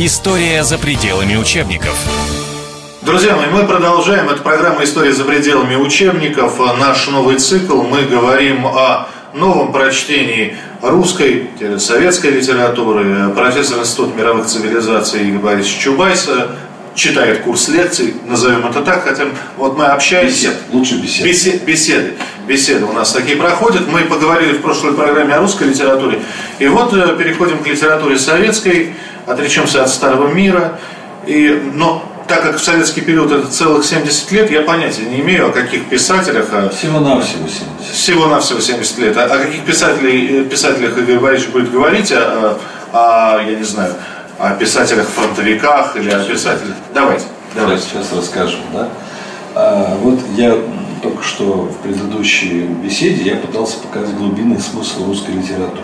История за пределами учебников. Друзья мои, мы продолжаем. Это программа «История за пределами учебников». Наш новый цикл. Мы говорим о новом прочтении русской, советской литературы. Профессор Института мировых цивилизаций Игорь Борисович Чубайс читает курс лекций, назовем это так, хотя вот мы общаемся. Бесед, лучше беседы. Бесед, беседы. Беседы у нас такие проходят. Мы поговорили в прошлой программе о русской литературе. И вот э, переходим к литературе советской, отречемся от старого мира. И, но так как в советский период это целых 70 лет, я понятия не имею, о каких писателях... Всего-навсего 70. Всего-навсего 70 лет. О, каких писателей, э, писателях Игорь Борисович будет говорить, о, о, я не знаю, о писателях-фронтовиках или о писателях. Давайте. Давайте. Сейчас расскажем, да? А, вот я только что в предыдущей беседе я пытался показать глубинный смысл русской литературы.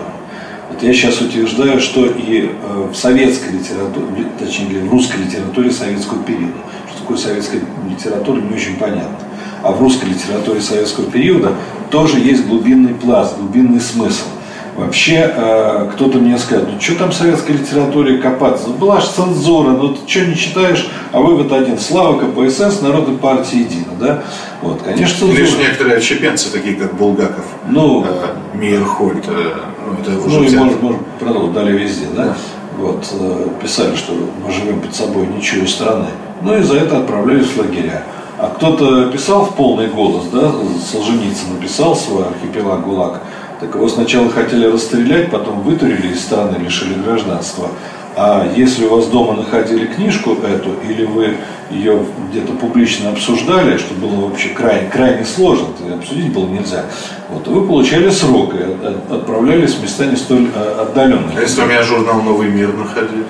Вот я сейчас утверждаю, что и э, в советской литературе, точнее в русской литературе советского периода, что такое советская литература, не очень понятно. А в русской литературе советского периода тоже есть глубинный пласт, глубинный смысл. Вообще, э, кто-то мне скажет, ну что там в советской литературе копаться? Ну, была же цензура, ну ты что не читаешь, а вывод один. Слава КПСС, Народной партии Едино, да? Вот, конечно, цензура. Лишь некоторые отщепенцы, такие как Булгаков, ну, э, Мейерхольд, ну, это уже ну, и может, может, продолжить, дали везде, да? да. Вот, э, писали, что мы живем под собой ничего страны. Ну и за это отправлялись в лагеря. А кто-то писал в полный голос, да, Солженицын написал свой архипелаг ГУЛАГ, так его сначала хотели расстрелять, потом вытурили из страны, лишили гражданства. А если у вас дома находили книжку эту, или вы ее где-то публично обсуждали, что было вообще крайне, крайне сложно, обсудить было нельзя, вот, вы получали срок и отправлялись в места не столь э, отдаленные. А если у меня журнал «Новый мир» находили?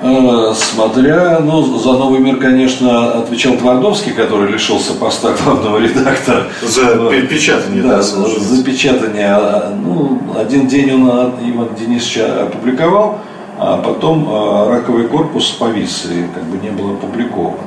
Э, смотря, ну, за «Новый мир», конечно, отвечал Твардовский, который лишился поста главного редактора. За вот. печатание, да, да за, печатание. А, ну, один день он Иван Денисович опубликовал, а потом э, раковый корпус повис и как бы не был опубликован.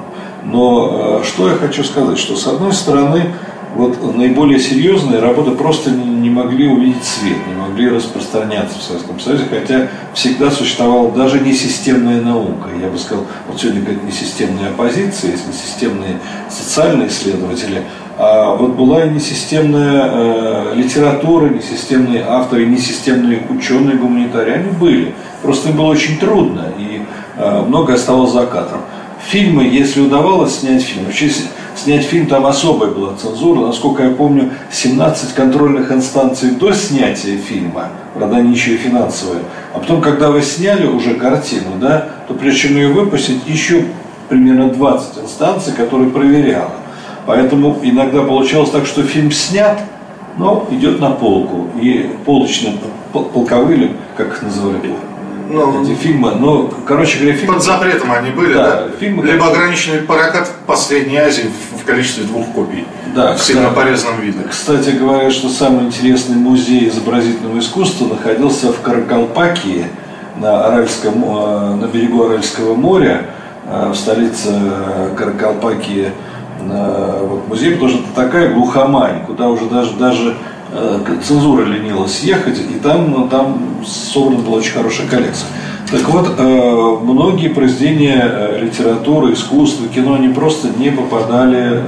Но э, что я хочу сказать, что с одной стороны, вот наиболее серьезные работы просто не могли увидеть свет, не могли распространяться в Советском Союзе, хотя всегда существовала даже не системная наука. Я бы сказал, вот сегодня говорят не системная оппозиция, есть не системные социальные исследователи, а вот была и несистемная э, литература, несистемные авторы, несистемные ученые, гуманитарии, они были. Просто им было очень трудно, и э, многое оставалось за кадром. Фильмы, если удавалось снять фильм, вообще снять фильм, там особая была цензура. Насколько я помню, 17 контрольных инстанций до снятия фильма, правда, они еще и финансовые. А потом, когда вы сняли уже картину, да, то прежде чем ее выпустить, еще примерно 20 инстанций, которые проверяла. Поэтому иногда получалось так, что фильм снят, но идет на полку. И полочные, полковые, как их называли, ну, эти фильмы. Но, короче говоря, фильмы... Под запретом они были, да? да? Фильмы, Либо ограниченный прокат в Последней Азии в количестве двух копий. Да, в сильно порезанном виде. Кстати говоря, что самый интересный музей изобразительного искусства находился в Каракалпакии, на, Аральском, э, на берегу Аральского моря, э, в столице Каракалпакии. Вот музей, потому что это такая глухомань, куда уже даже, даже Э, цензура ленилась ехать, и там, ну, там собрана была очень хорошая коллекция. Так вот, э, многие произведения э, литературы, искусства, кино, они просто не попадали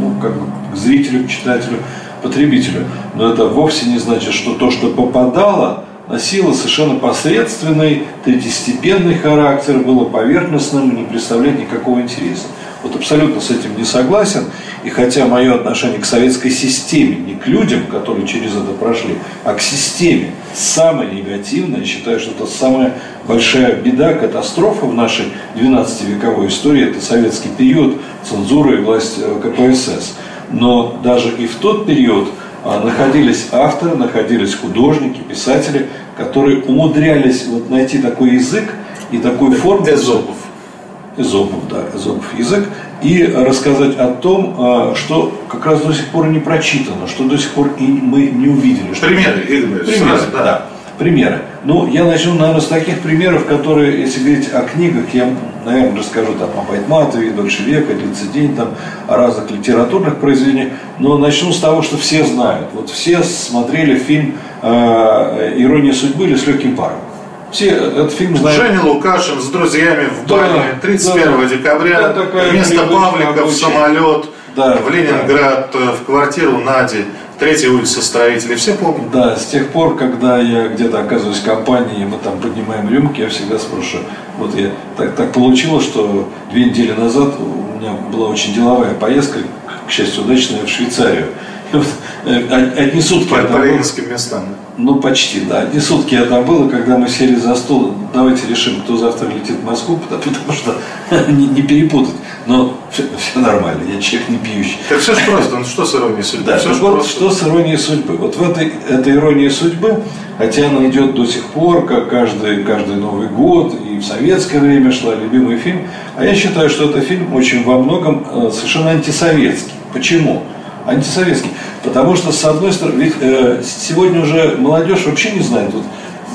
ну, как к зрителю, к читателю, потребителю. Но это вовсе не значит, что то, что попадало, носило совершенно посредственный, третьестепенный характер, было поверхностным и не представляет никакого интереса. Вот абсолютно с этим не согласен. И хотя мое отношение к советской системе, не к людям, которые через это прошли, а к системе самое негативное, я считаю, что это самая большая беда, катастрофа в нашей 12-вековой истории, это советский период, цензура и власть э, КПСС. Но даже и в тот период а, находились авторы, находились художники, писатели, которые умудрялись вот найти такой язык и такую форму. Эзопов. Эзопов, да, Эзопов язык, и рассказать о том, а, что как раз до сих пор не прочитано, что до сих пор и мы не увидели. Что примеры, примеры, сразу, да. да. Примеры. Ну, я начну, наверное, с таких примеров, которые, если говорить о книгах, я, наверное, расскажу там о Байтматове, Дольше века, Длится день, там, о разных литературных произведениях, но начну с того, что все знают. Вот все смотрели фильм э, «Ирония судьбы» или «С легким паром». Все этот фильм знают. Женя Лукашин с друзьями в Да, бане 31 да. декабря. Да, Вместо Павлика в самолет Да, в Ленинград, э, в квартиру Нади, третья улица строителей. Все помнят? Да, с тех пор, когда я где-то оказываюсь в компании, и мы там поднимаем рюмки, я всегда спрашиваю, вот я так, так получилось, что две недели назад у меня была очень деловая поездка, к счастью, удачная, в Швейцарию. Вот, э, одни сутки По, по ленинским местам. Ну, почти, да. Одни сутки я там был, и когда мы сели за стол, давайте решим, кто завтра летит в Москву, потому, что не, не перепутать. Но все, нормально, я человек не пьющий. Так все же просто, ну что с иронией судьбы? Да, ж вот просто. что с иронией судьбы. Вот в этой, этой иронии судьбы, хотя она идет до сих пор, как каждый, каждый Новый год, и в советское время шла любимый фильм, а я считаю, что это фильм очень во многом э, совершенно антисоветский. Почему? Антисоветский. Потому что, с одной стороны, ведь э, сегодня уже молодежь вообще не знает, вот,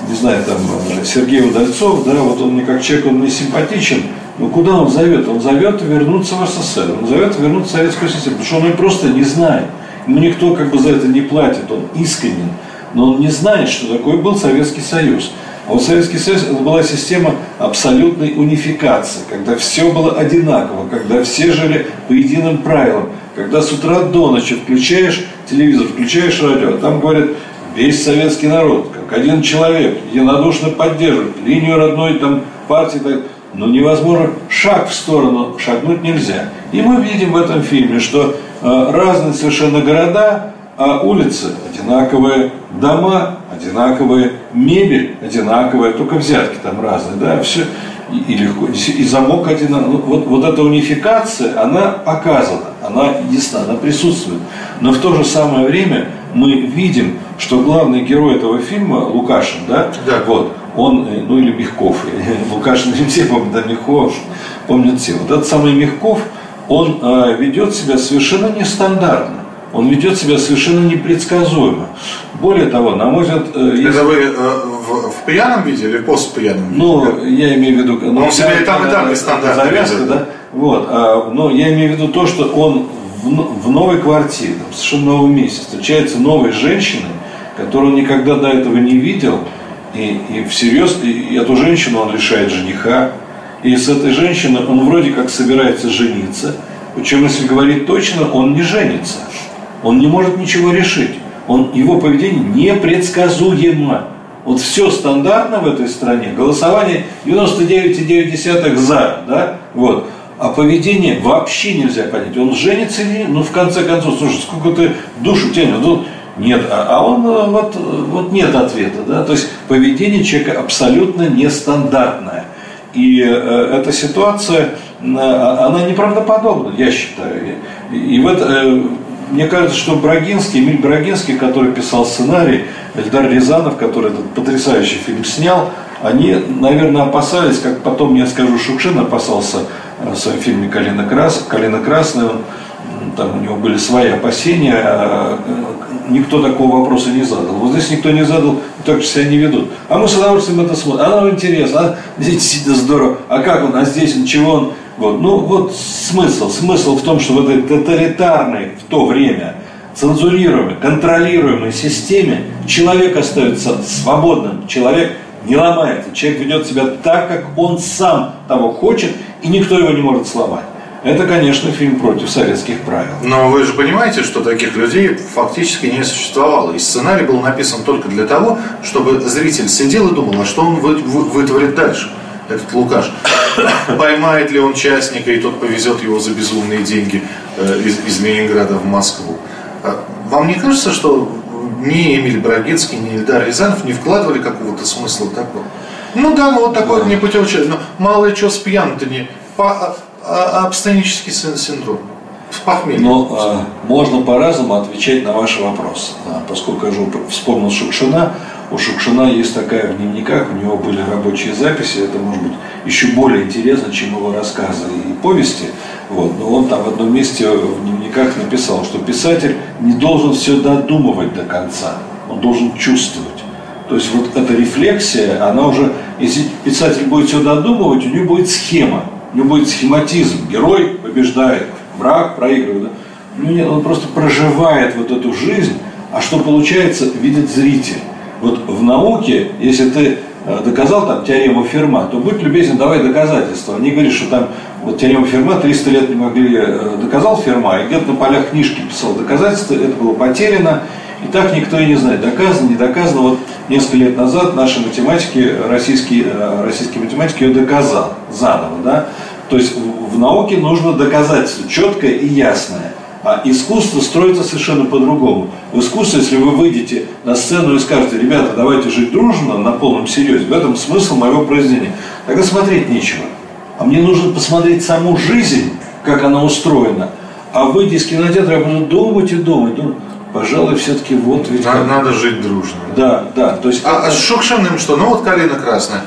не знаю, там, э, Сергей Удальцов, да, вот он мне как человек, он мне симпатичен, но куда он зовет? Он зовет вернуться в СССР, он зовет вернуться в советскую систему, потому что он ее просто не знает. Ему никто как бы за это не платит, он искренен, но он не знает, что такое был Советский Союз. А вот Советский Союз это была система абсолютной унификации, когда все было одинаково, когда все жили по единым правилам, когда с утра до ночи включаешь телевизор, включаешь радио, там говорят, весь советский народ, как один человек, единодушно поддерживает линию родной там, партии, так, но невозможно шаг в сторону шагнуть нельзя. И мы видим в этом фильме, что э, разные совершенно города, а улицы одинаковые, дома одинаковые, мебель одинаковая, только взятки там разные, да, все и, и легко, и замок одинаковый. Ну, вот, вот эта унификация, она показана, она ясна, она присутствует. Но в то же самое время мы видим, что главный герой этого фильма, Лукашин, да, Да. вот, он, э, ну или Мягков, Лукашин не все помнят, а Мягков помнят все. Вот этот самый Мягков, он э, ведет себя совершенно нестандартно. Он ведет себя совершенно непредсказуемо. Более того, на мой взгляд, э, если- Это вы э, в, в пьяном виде или пост пьяном виде? ну, я имею в виду... Ну, Он себя и там, и там нестандартно Завязка, да? Вот. А, но я имею в виду то, что он в, в новой квартире, в совершенно новом месте, встречается новой женщиной, которую он никогда до этого не видел, и, и всерьез, и, и эту женщину он решает жениха, и с этой женщиной он вроде как собирается жениться, причем, если говорить точно, он не женится. Он не может ничего решить. Он, его поведение непредсказуемо. Вот все стандартно в этой стране. Голосование 99,9 за, да? Вот. А поведение вообще нельзя понять. Он женится или? Ну, в конце концов, слушай, сколько ты душу тянет? Ну, нет, а, а он э, вот, вот нет ответа, да? То есть поведение человека абсолютно нестандартное. И э, эта ситуация, э, она неправдоподобна, я считаю. И, и в это, э, мне кажется, что Брагинский, Эмиль Брагинский, который писал сценарий, Эльдар Рязанов, который этот потрясающий фильм снял, они, наверное, опасались, как потом мне скажу, Шукшин опасался э, в своем фильме «Калина, Крас... «Калина красная», там у него были свои опасения, а, э, никто такого вопроса не задал. Вот здесь никто не задал, так же себя не ведут. А мы с удовольствием это смотрим. А нам интересно, а здесь действительно здорово. А как он, а здесь он, чего он? Вот. Ну вот смысл. Смысл в том, что в этой тоталитарной в то время цензурируемой, контролируемой системе человек остается свободным. Человек не ломается. Человек ведет себя так, как он сам того хочет, и никто его не может сломать. Это, конечно, фильм против советских правил. Но вы же понимаете, что таких людей фактически не существовало. И сценарий был написан только для того, чтобы зритель сидел и думал, а что он вы- вы- вытворит дальше, этот Лукаш. Поймает ли он частника, и тот повезет его за безумные деньги э, из, из Ленинграда в Москву. А Вам не кажется, что ни Эмиль Брагинский, ни Ильдар Рязанов не вкладывали какого-то смысла такого? Ну да, ну вот такой вот непутевый человек. Но мало что с пьян-то не... По, а- а- абстенический син- синдром. С похмелья. Но а, можно по-разному отвечать на ваши вопросы. А, поскольку я уже вспомнил Шукшина, у Шукшина есть такая в дневниках, у него были рабочие записи, это может быть еще более интересно, чем его рассказы и повести. Вот. Но он там в одном месте в дневниках написал, что писатель не должен все додумывать до конца, он должен чувствовать. То есть вот эта рефлексия, она уже, если писатель будет все додумывать, у него будет схема, у него будет схематизм. Герой побеждает, враг проигрывает. Ну нет, он просто проживает вот эту жизнь, а что получается, видит зритель. Вот в науке, если ты э, доказал там теорему Ферма, то будь любезен, давай доказательства. Они говорят, что там вот теорему Ферма 300 лет не могли, э, доказал Ферма, и где-то на полях книжки писал доказательства, это было потеряно, и так никто и не знает, доказано, не доказано. Вот несколько лет назад наши математики, российские, э, российские математики ее доказал заново. Да? То есть в науке нужно доказательство четкое и ясное. А искусство строится совершенно по-другому. В искусстве, если вы выйдете на сцену и скажете, ребята, давайте жить дружно, на полном серьезе, в этом смысл моего произведения, тогда смотреть нечего. А мне нужно посмотреть саму жизнь, как она устроена. А выйдя из кинотеатра, я буду думать и думать. думать пожалуй, все-таки вот ведь... Надо, как... надо жить дружно. Да, да. То есть а, а с Шукшиным что? Ну вот «Калина красная».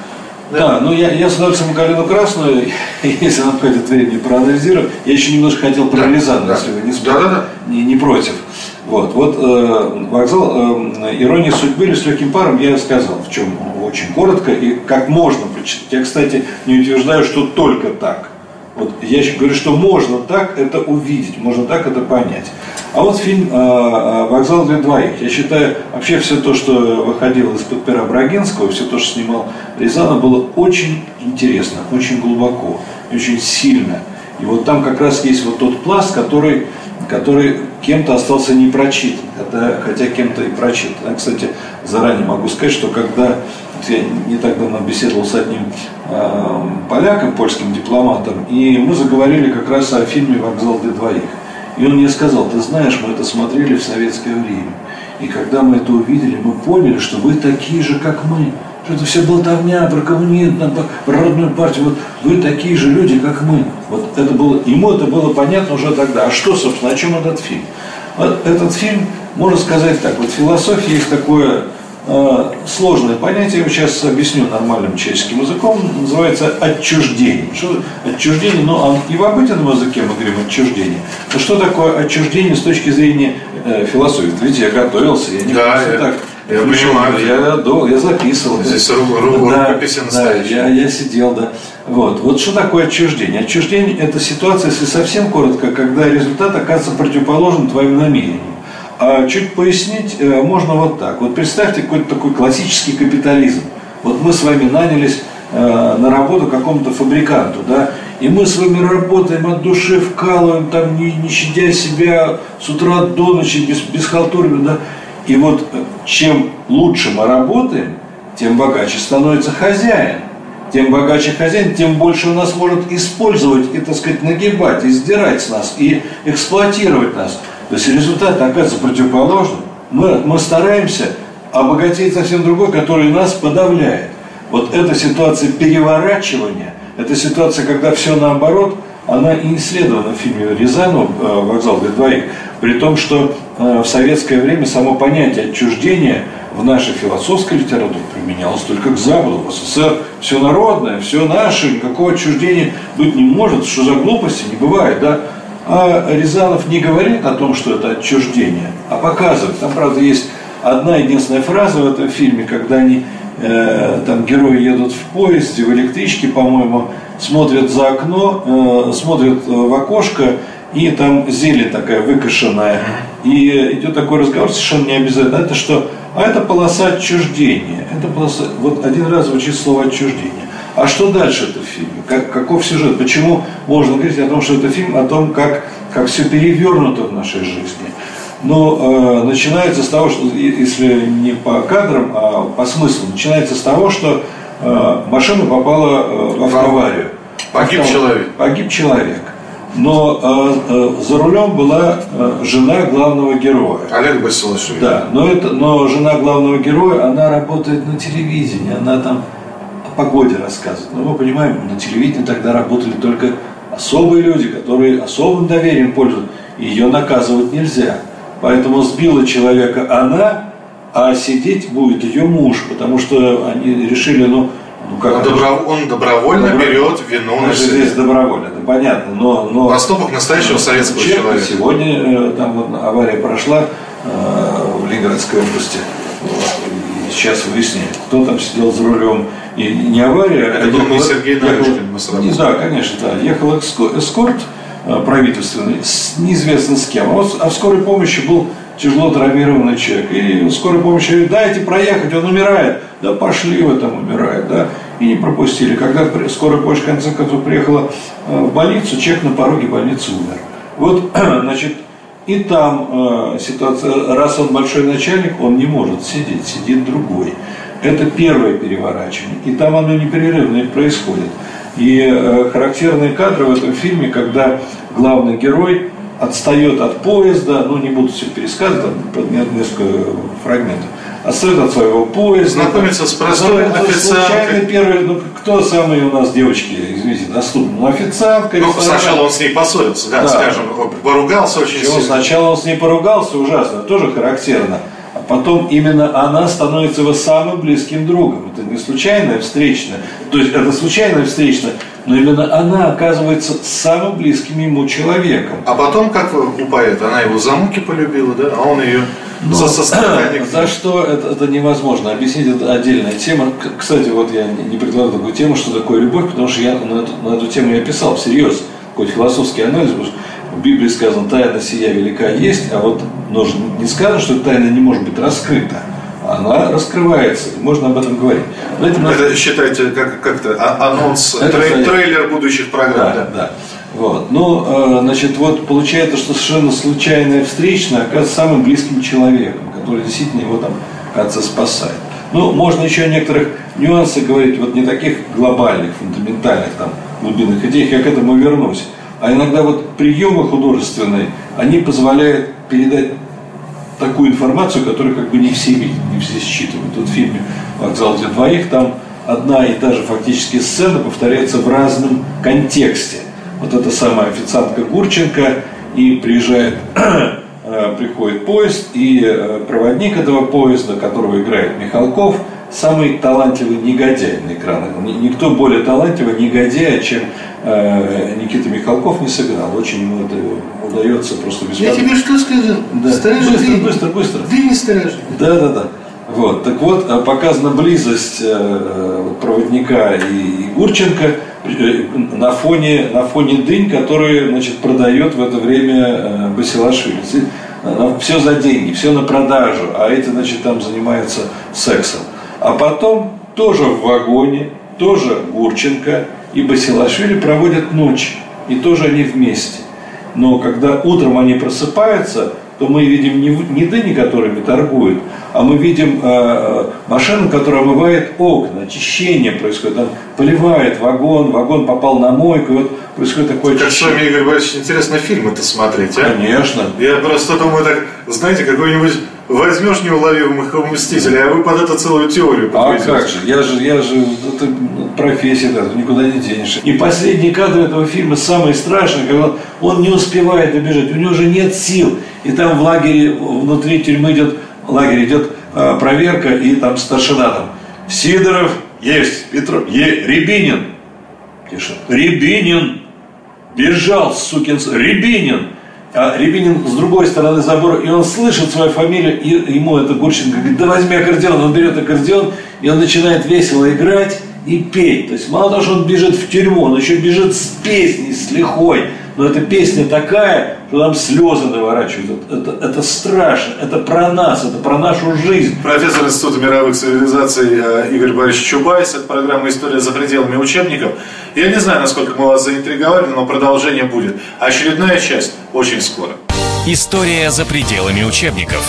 Да, ну я, я с удовольствием «Калину красную», если нам хватит времени проанализировать. Я еще немножко хотел про да, Рязанов, да. если вы не, да, да, да. Не, не против. Вот, вот э, вокзал э, «Ирония судьбы» или «С легким паром» я сказал, в чем очень коротко и как можно прочитать. Я, кстати, не утверждаю, что только так. Вот я еще говорю, что можно так это увидеть, можно так это понять. А вот фильм э, э, «Вокзал для двоих». Я считаю, вообще все то, что выходило из-под пера Брагинского, все то, что снимал Рязанов, было очень интересно, очень глубоко, очень сильно. И вот там как раз есть вот тот пласт, который, который кем-то остался не прочитан, хотя, хотя кем-то и прочитан. Я, кстати, заранее могу сказать, что когда я не так давно беседовал с одним э, поляком, польским дипломатом, и мы заговорили как раз о фильме «Вокзал для двоих». И он мне сказал, ты знаешь, мы это смотрели в советское время. И когда мы это увидели, мы поняли, что вы такие же, как мы. Что это все болтовня про коммунизм, про родную партию. Вот вы такие же люди, как мы. Вот это было, ему это было понятно уже тогда. А что, собственно, о чем этот фильм? Вот этот фильм, можно сказать так, вот философия есть такое сложное понятие, я сейчас объясню нормальным человеческим языком, называется отчуждение. Что отчуждение, ну, и в обыденном языке мы говорим отчуждение. Но что такое отчуждение с точки зрения э, философии? Видите, я готовился, я не да, просто я, так. Я понимаю. Я, да, я записывал. Здесь ру, ру, да, рукописи да, я, я сидел, да. Вот. вот что такое отчуждение? Отчуждение – это ситуация, если совсем коротко, когда результат оказывается противоположен твоим намерениям. А чуть пояснить э, можно вот так. Вот представьте какой-то такой классический капитализм. Вот мы с вами нанялись э, на работу какому-то фабриканту, да, и мы с вами работаем от души, вкалываем, там, не, не щадя себя с утра до ночи, без, без халтуры, да. И вот э, чем лучше мы работаем, тем богаче становится хозяин. Тем богаче хозяин, тем больше он нас может использовать и, так сказать, нагибать, и сдирать с нас, и эксплуатировать нас. То есть результат оказывается противоположным. Мы, мы стараемся обогатить совсем другой, который нас подавляет. Вот эта ситуация переворачивания, эта ситуация, когда все наоборот, она и исследована в фильме Рязанов э, «Вокзал для двоих», при том, что э, в советское время само понятие отчуждения в нашей философской литературе применялось только к Западу. В СССР все народное, все наше, никакого отчуждения быть не может. Что за глупости? Не бывает, да? А Рязанов не говорит о том, что это отчуждение, а показывает. Там, правда, есть одна единственная фраза в этом фильме, когда они, э, там герои едут в поезде, в электричке, по-моему, смотрят за окно, э, смотрят в окошко, и там зелень такая выкошенная. И идет такой разговор, совершенно не обязательно. Это что? А это полоса отчуждения. Это полоса... Вот один раз звучит слово отчуждение. А что дальше это в фильме? Как, каков сюжет? Почему можно говорить о том, что это фильм о том, как, как все перевернуто в нашей жизни? Но э, начинается с того, что, если не по кадрам, а по смыслу, начинается с того, что э, машина попала э, в автоаварию. Погиб Автов... человек. Погиб человек. Но э, э, за рулем была э, жена главного героя. Олег Басилашвили. Да, но, это, но жена главного героя, она работает на телевидении, она там погоде рассказывать. Но мы понимаем, на телевидении тогда работали только особые люди, которые особым доверием пользуются. Ее наказывать нельзя. Поэтому сбила человека она, а сидеть будет ее муж, потому что они решили, ну, ну как он, добро, он добровольно добро... берет вину на себя. здесь добровольно, это понятно, но, но поступок настоящего советского человека. Сегодня э, там вот авария прошла э, в Ленинградской области. И сейчас выясняют, кто там сидел за рулем и не авария, Это а был ехала, не Сергей Нарышкин, мы не, Да, конечно, да. Ехал эскорт э, правительственный, с, неизвестно с кем. А, вот, а в скорой помощи был тяжело травмированный человек. И скорая помощь говорит, дайте проехать, он умирает. Да пошли вы там умирает, да. И не пропустили. Когда скорая помощь в конце концов приехала э, в больницу, человек на пороге больницы умер. Вот, значит, и там э, ситуация, раз он большой начальник, он не может сидеть, сидит другой. Это первое переворачивание. И там оно непрерывно и происходит. И э, характерные кадры в этом фильме, когда главный герой отстает от поезда, ну не буду все пересказывать, там несколько фрагментов, отстает от своего поезда. Знакомится с простой официанткой. первый, ну кто самые у нас девочки, извините, доступны? Ну официантка. Ну сначала он с ней поссорился, да, да. скажем, поругался очень Чего? сильно. Сначала он с ней поругался ужасно, тоже характерно. А потом именно она становится его самым близким другом. Это не случайная встречная, то есть это случайная встречная, но именно она оказывается самым близким ему человеком. А потом, как у поэта, она его за муки полюбила, да, а он ее но, за сострадание. За что это, это невозможно. Объяснить это отдельная тема. Кстати, вот я не предлагаю такую тему, что такое любовь, потому что я на эту, на эту тему я писал всерьез, какой философский анализ, потому что в Библии сказано, тайна сия велика есть, а вот нужно, не сказано, что тайна не может быть раскрыта. Она раскрывается, можно об этом говорить. Но это, это считайте как, как-то а, анонс, это трей, трейлер будущих программ. Да, да. да. Вот. Ну, э, значит, вот получается, что совершенно случайная встречная оказывается самым близким человеком, который действительно его там, кажется, спасает. Ну, можно еще о некоторых нюансах говорить, вот не таких глобальных, фундаментальных, там, глубинных идей, я к этому вернусь. А иногда вот приемы художественные, они позволяют передать такую информацию, которую как бы не все видят, не все считывают. Тут в фильме «Вокзал для двоих» там одна и та же фактически сцена повторяется в разном контексте. Вот эта самая официантка Гурченко и приезжает, э, приходит поезд, и э, проводник этого поезда, которого играет Михалков, самый талантливый негодяй на экранах. Никто более талантливый негодяя, чем Э, Никита Михалков не сыграл. Очень ему это удается просто без Я тебе что сказал? Да. Сторожи, быстро, быстро, быстро. Ты не сторожи. Да, да, да. Вот. Так вот, э, показана близость э, проводника и, и Гурченко на фоне, на фоне дынь, который значит, продает в это время Басилашвили. Все за деньги, все на продажу, а эти, значит, там занимаются сексом. А потом тоже в вагоне, тоже Гурченко, и Басилашвили проводят ночь, и тоже они вместе. Но когда утром они просыпаются, то мы видим не, не дыни, которыми торгуют, а мы видим э, машину, которая омывает окна, очищение происходит, там поливает вагон, вагон попал на мойку, и вот происходит такое Как с вами, Игорь Борисович, интересно фильм это смотреть, а? Конечно. Я просто думаю, так, знаете, какой-нибудь возьмешь неуловимых мстителей, а вы под это целую теорию А как же, я же, я же, это профессия, да, никуда не денешься. И последний кадр этого фильма самый страшный, когда он не успевает добежать, у него уже нет сил, и там в лагере, внутри тюрьмы идет, лагерь идет э, проверка, и там старшина там, Сидоров есть, Петров, е, Рябинин, тише, Рябинин, бежал, сукин, Рябинин, а Рябинин с другой стороны забора, и он слышит свою фамилию, и ему это Гурченко говорит, да возьми аккордеон, он берет аккордеон, и он начинает весело играть и петь. То есть мало того, что он бежит в тюрьму, он еще бежит с песней, с лихой. Но эта песня такая, что там слезы наворачивают. Это, это, это страшно, это про нас, это про нашу жизнь. Профессор Института мировых цивилизаций э, Игорь Борисович Чубайс, это программа «История за пределами учебников». Я не знаю, насколько мы вас заинтриговали, но продолжение будет. Очередная часть очень скоро. История за пределами учебников.